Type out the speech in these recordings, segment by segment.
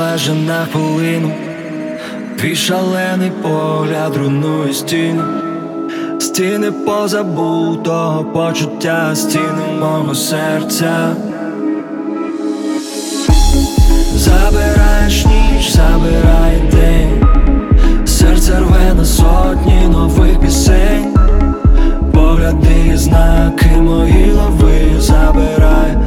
майже на хвилину, твій шалений погляд руйнує стіну, стіни позабутого почуття, стіни мого серця. Забираєш ніч, забирає день, серце рве на сотні нових пісень, погляди, знаки мої лови забирай.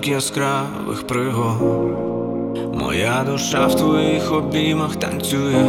Початок яскравих пригод. Моя душа в твоїх обіймах танцює.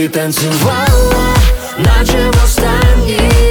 Ти танцювала, наче в останній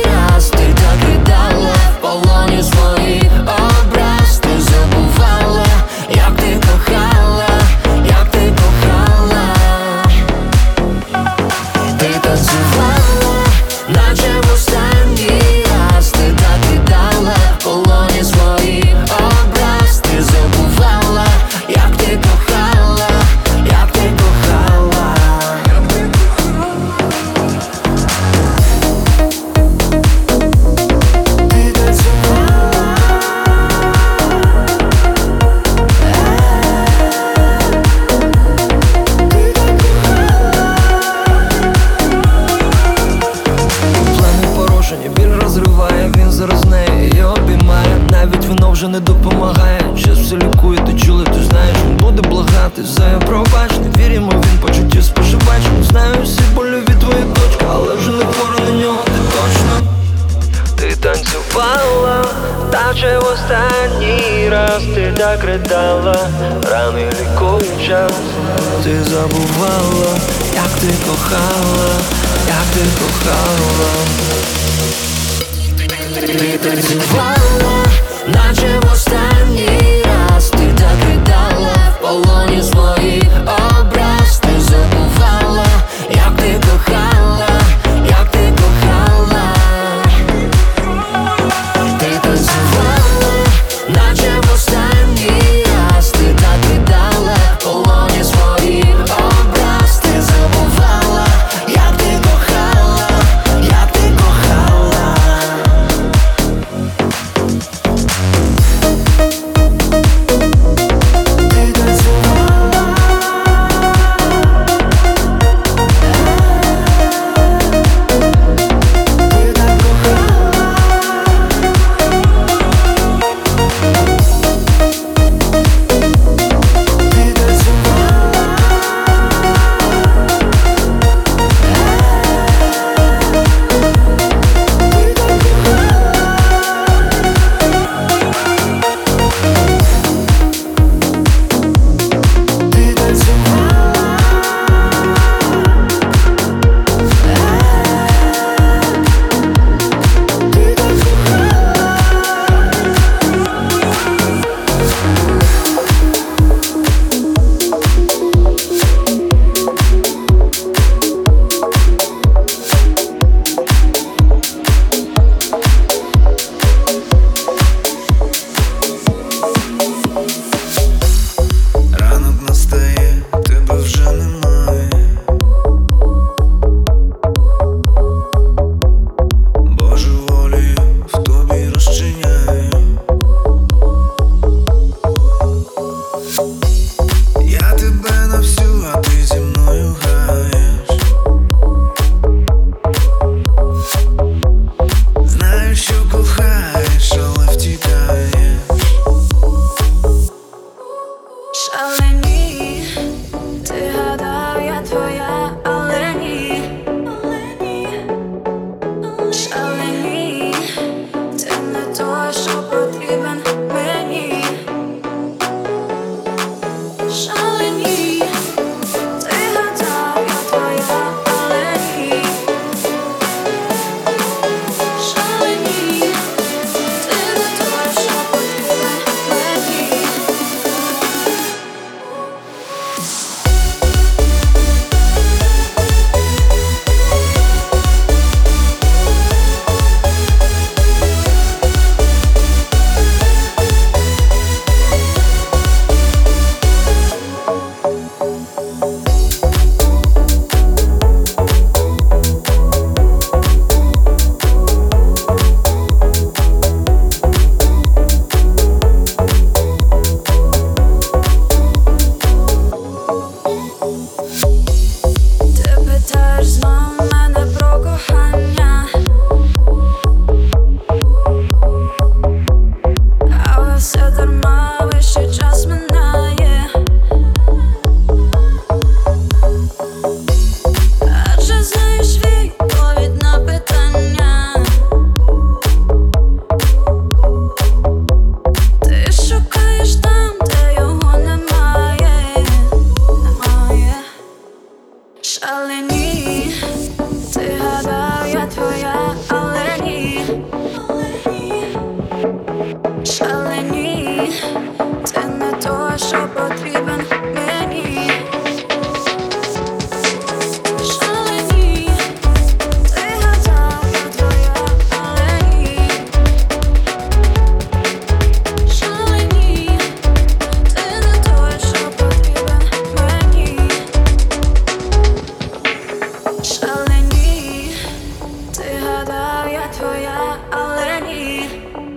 твоя, але олені,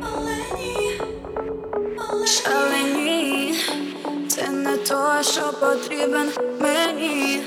але ні, але ні, це не то, що потрібен мені.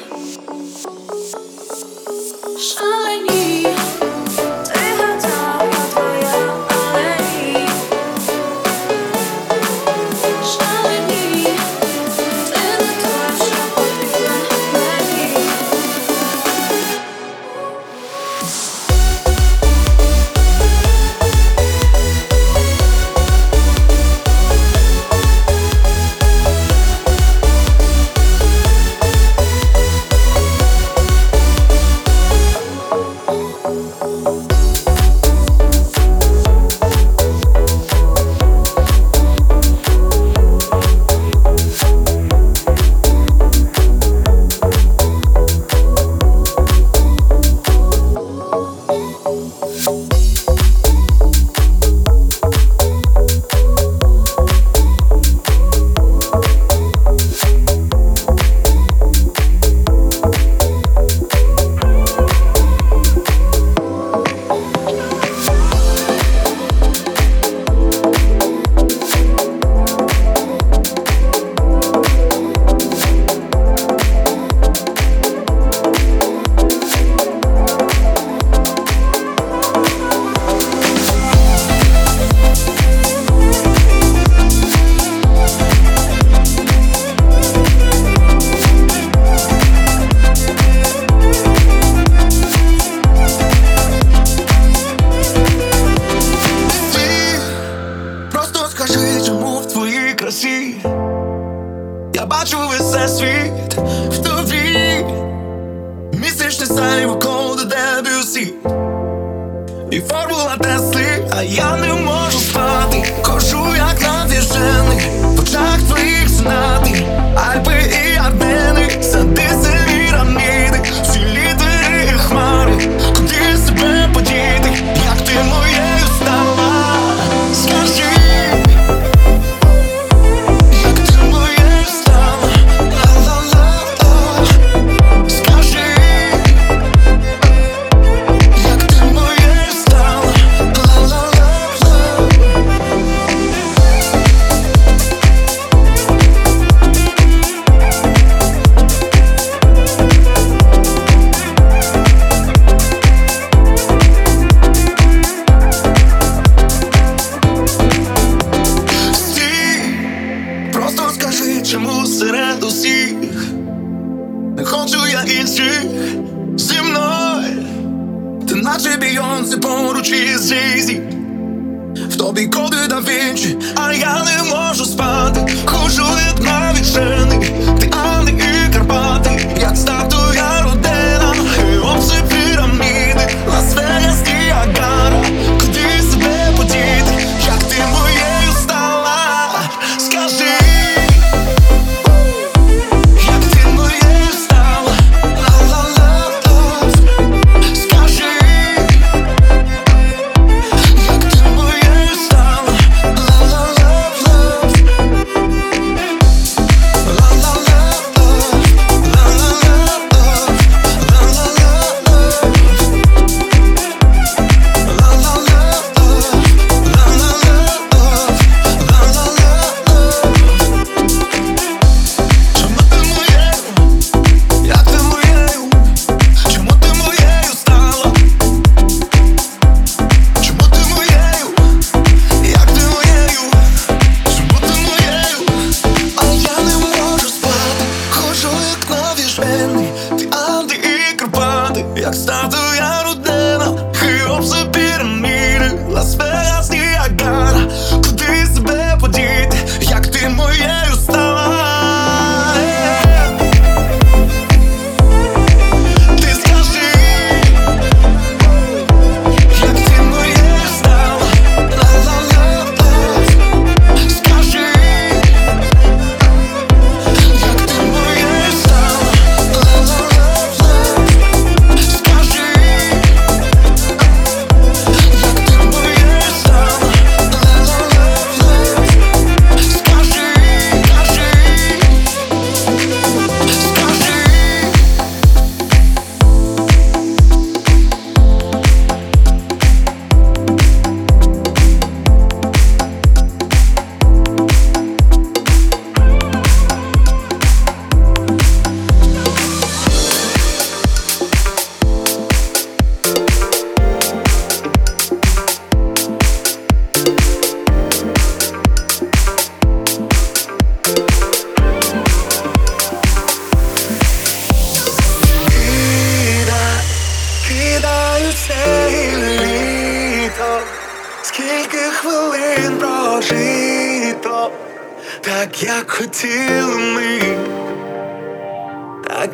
Бачу весь світ в тобі, містичний сайв коло дебюсі, і формула Тесли, а я не можу спати. Кожу, як навіжений, в очах твоїх знати, Альпи і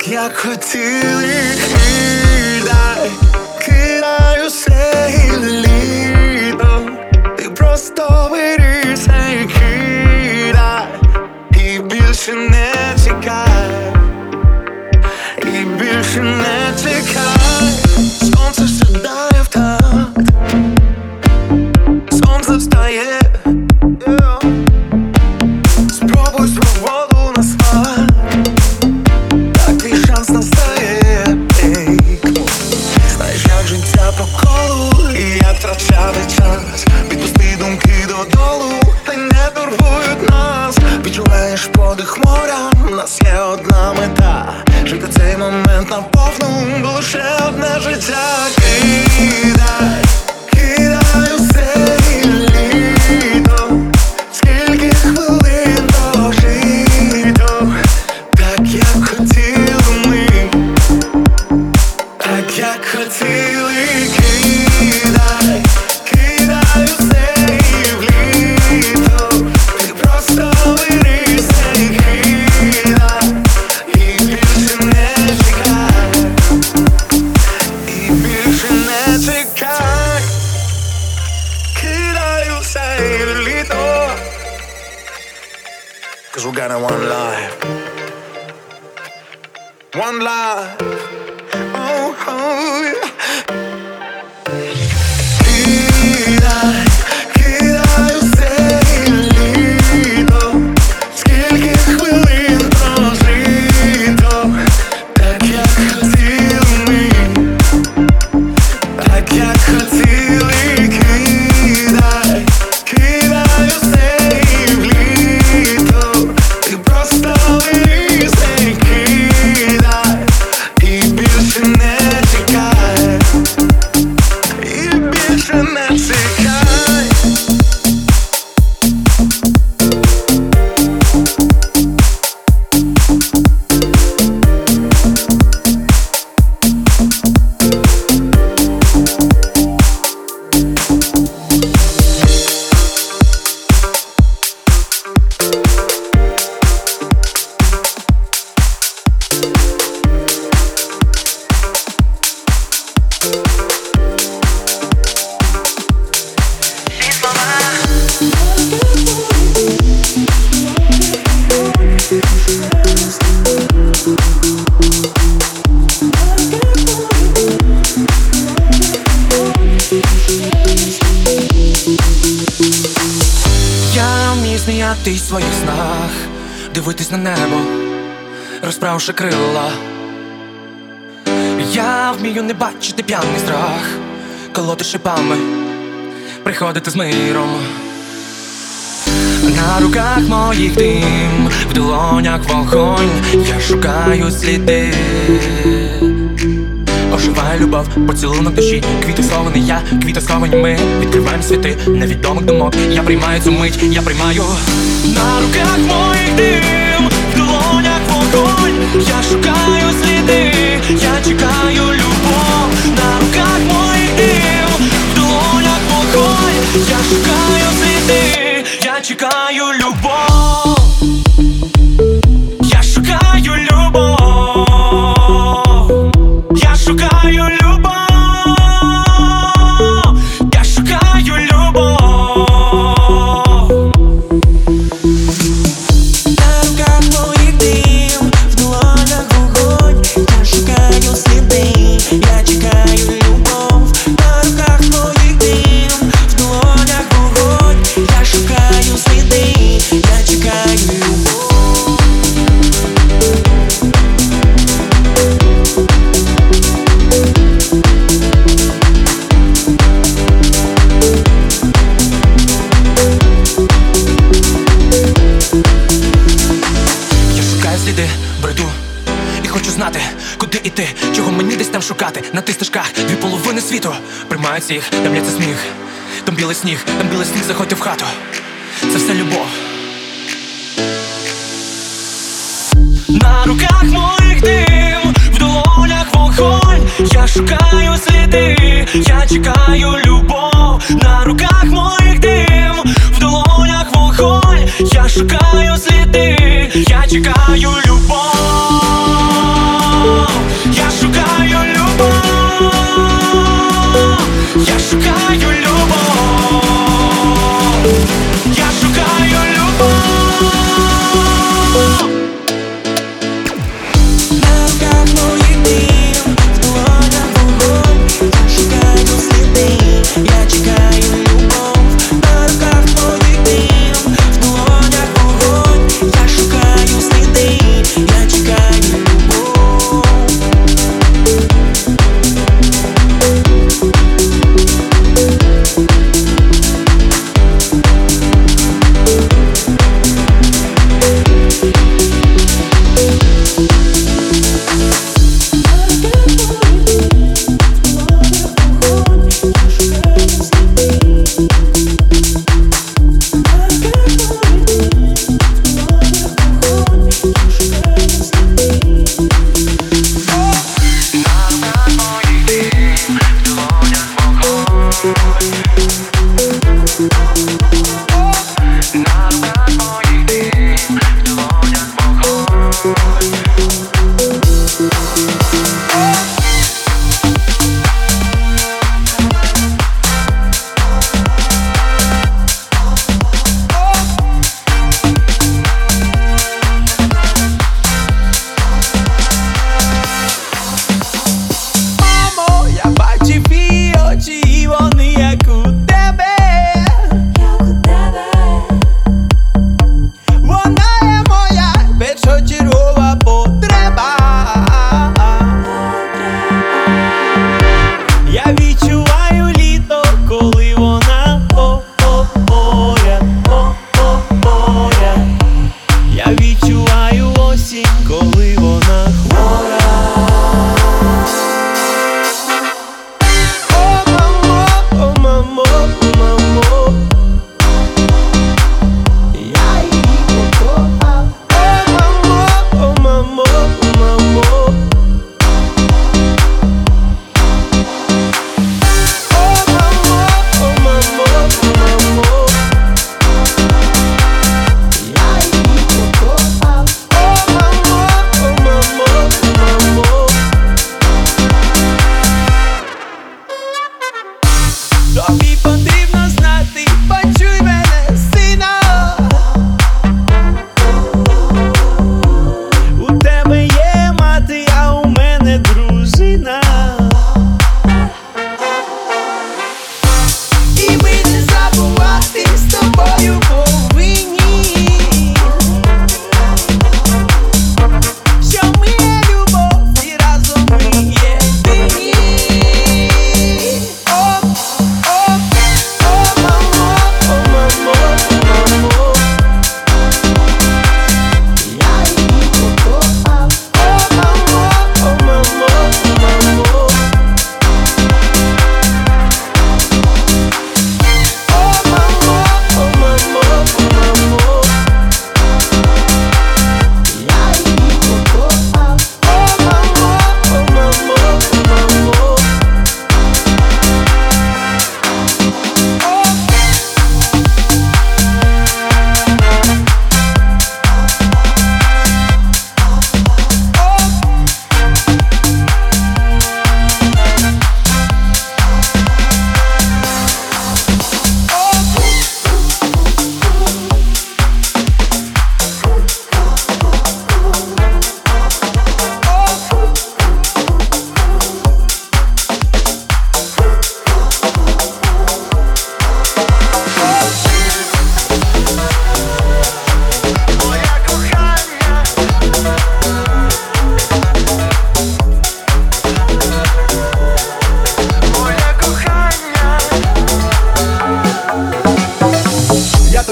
так як хотіли, кидай, кидаю все літом ти просто бери кидай, і більше не. розкинувши крила, я вмію не бачити п'яний страх, колоти шипами, приходити з миром. На руках моїх дим, в долонях вогонь, я шукаю сліди. Оживає любов, поцілунок душі, квіти сховані я, квіти сховані ми Відкриваємо світи невідомих думок. Я приймаю цю мить, я приймаю на руках моїх дим, я шукаю сліди, я чекаю любов на руках моїх дів, в долонях покой, я шукаю сліди, я чекаю любов. Приймаються всіх, там лється сміх, там білий сніг, там білий сніг, заходьте в хату. Це все любов. На руках моїх дим, в долонях вогонь, я шукаю сліди, я чекаю любов,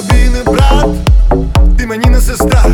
тобі не брат, ти мені не сестра.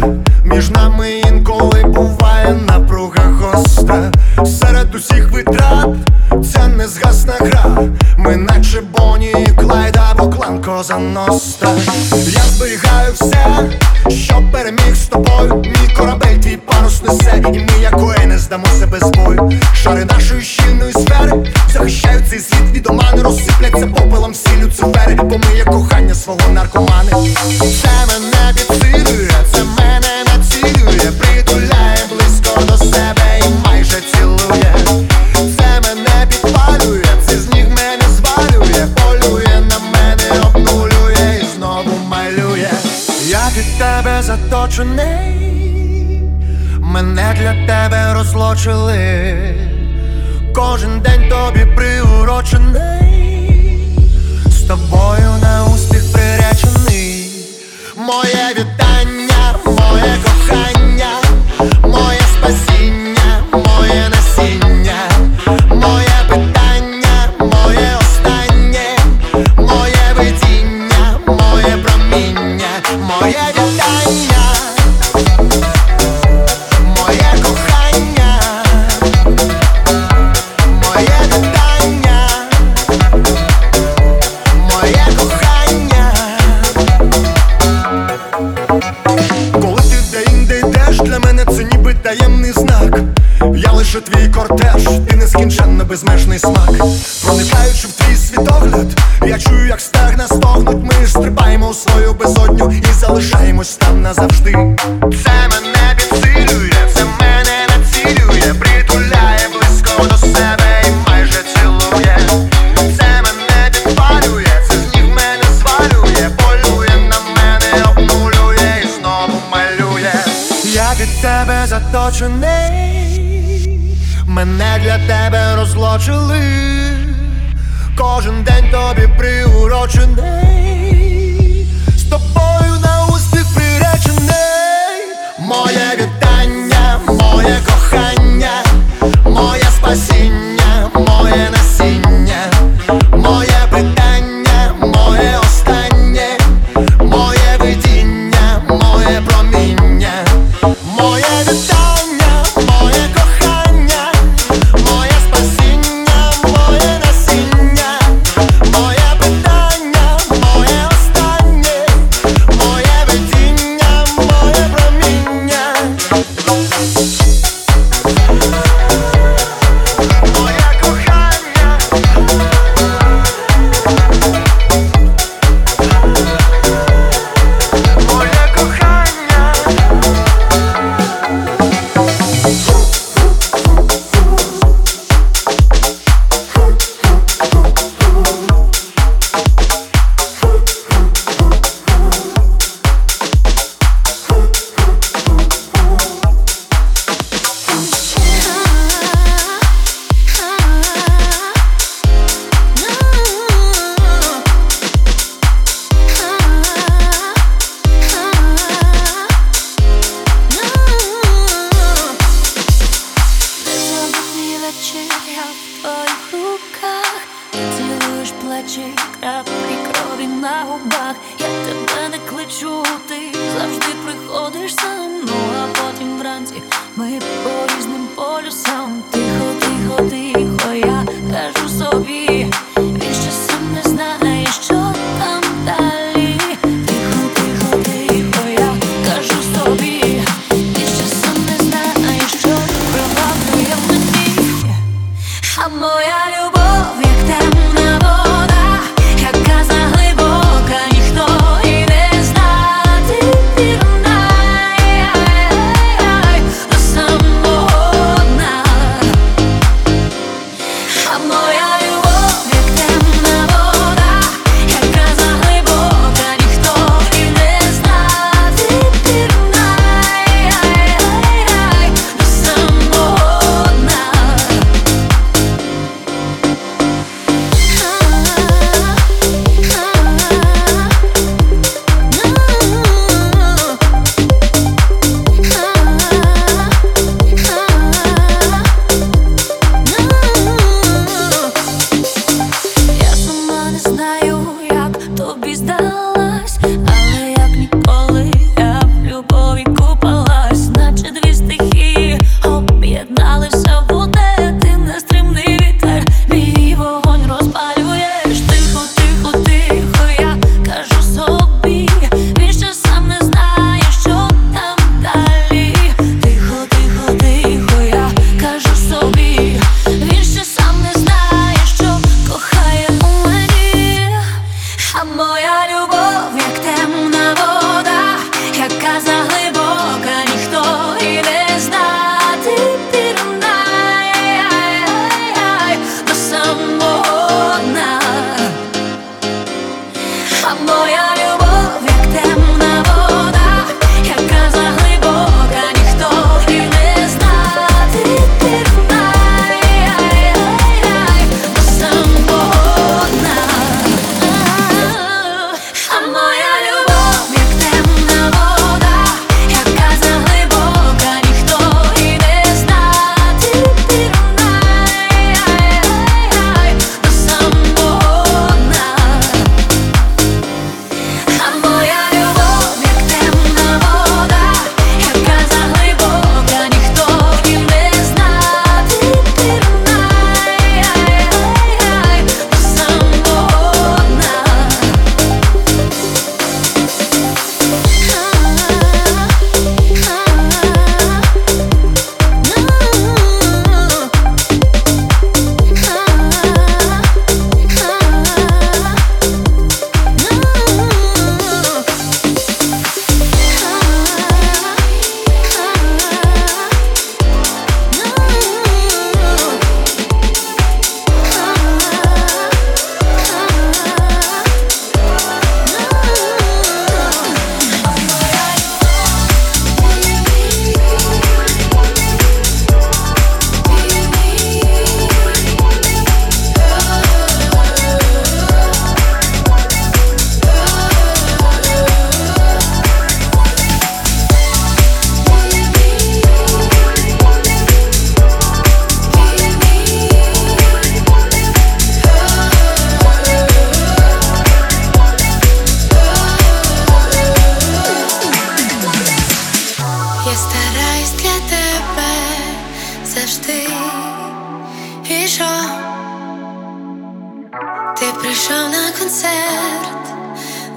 Прийшов на концерт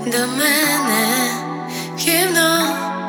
до мене в кіно.